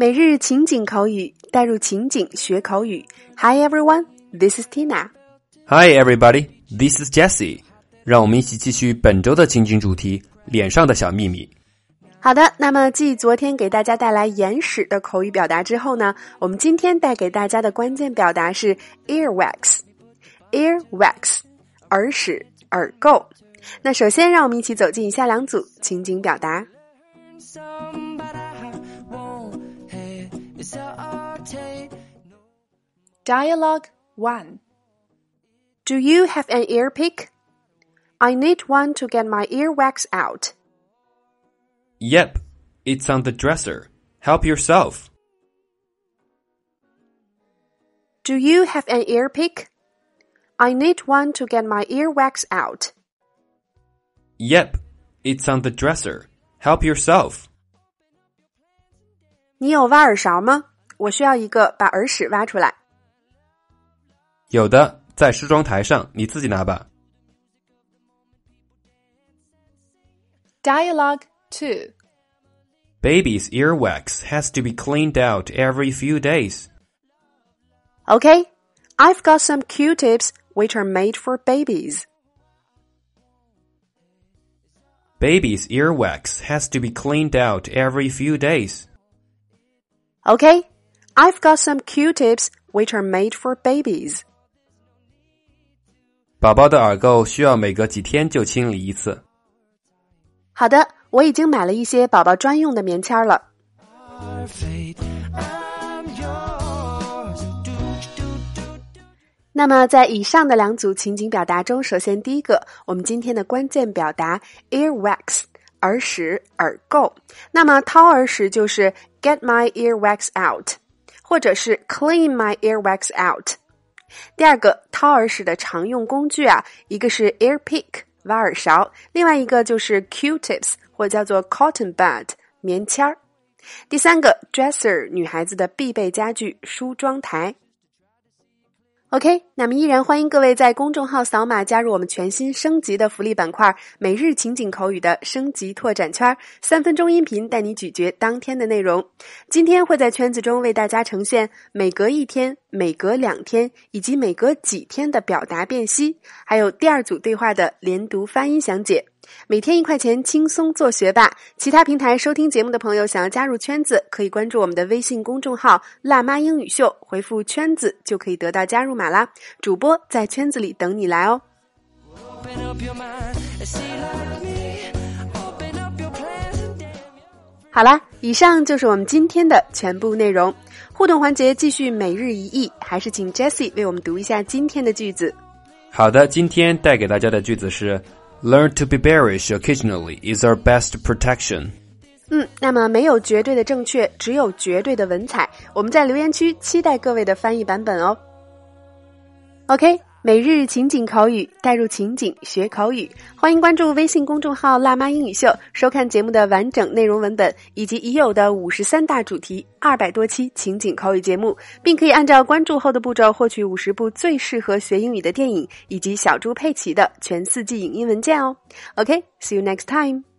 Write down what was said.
每日情景口语，带入情景学口语。Hi everyone, this is Tina. Hi everybody, this is Jessie. 让我们一起继续本周的情景主题——脸上的小秘密。好的，那么继昨天给大家带来眼屎的口语表达之后呢，我们今天带给大家的关键表达是 earwax。earwax，耳屎、耳垢。那首先，让我们一起走进以下两组情景表达。Dialogue 1 Do you have an ear pick? I need one to get my earwax out. Yep, it's on the dresser. Help yourself. Do you have an ear pick? I need one to get my earwax out. Yep, it's on the dresser. Help yourself. 你有挖耳勺吗？我需要一个把耳屎挖出来。有的，在梳妆台上，你自己拿吧。 Dialogue 2 Baby's earwax has to be cleaned out every few days. Okay, I've got some Q-tips which are made for babies. Baby's earwax has to be cleaned out every few days. Okay, I've got some Q-tips which are made for babies. 宝宝的耳垢需要每隔几天就清理一次。好的，我已经买了一些宝宝专用的棉签了。那么，在以上的两组情景表达中，首先第一个，我们今天的关键表达 earwax 耳屎、耳垢。那么掏耳屎就是 get my earwax out，或者是 clean my earwax out。第二个掏耳屎的常用工具啊，一个是 ear pick 挖耳勺，另外一个就是 Q-tips 或叫做 cotton bud 棉签儿。第三个 dresser 女孩子的必备家具梳妆台。OK，那么依然欢迎各位在公众号扫码加入我们全新升级的福利板块——每日情景口语的升级拓展圈，三分钟音频带你咀嚼当天的内容。今天会在圈子中为大家呈现每隔一天、每隔两天以及每隔几天的表达辨析，还有第二组对话的连读发音详解。每天一块钱，轻松做学霸。其他平台收听节目的朋友，想要加入圈子，可以关注我们的微信公众号“辣妈英语秀”，回复“圈子”就可以得到加入码啦。主播在圈子里等你来哦。好啦，以上就是我们今天的全部内容。互动环节继续每日一译，还是请 Jessie 为我们读一下今天的句子。好的，今天带给大家的句子是 ：Learn to be bearish occasionally is our best protection. 嗯，那么没有绝对的正确，只有绝对的文采。我们在留言区期待各位的翻译版本哦。OK， 每日情景口语，带入情景学口语。欢迎关注微信公众号“辣妈英语秀”，收看节目的完整内容文本以及已有的五十三大主题、二百多期情景口语节目，并可以按照关注后的步骤获取五十部最适合学英语的电影以及小猪佩奇的全四季影音文件哦。OK，see you next time。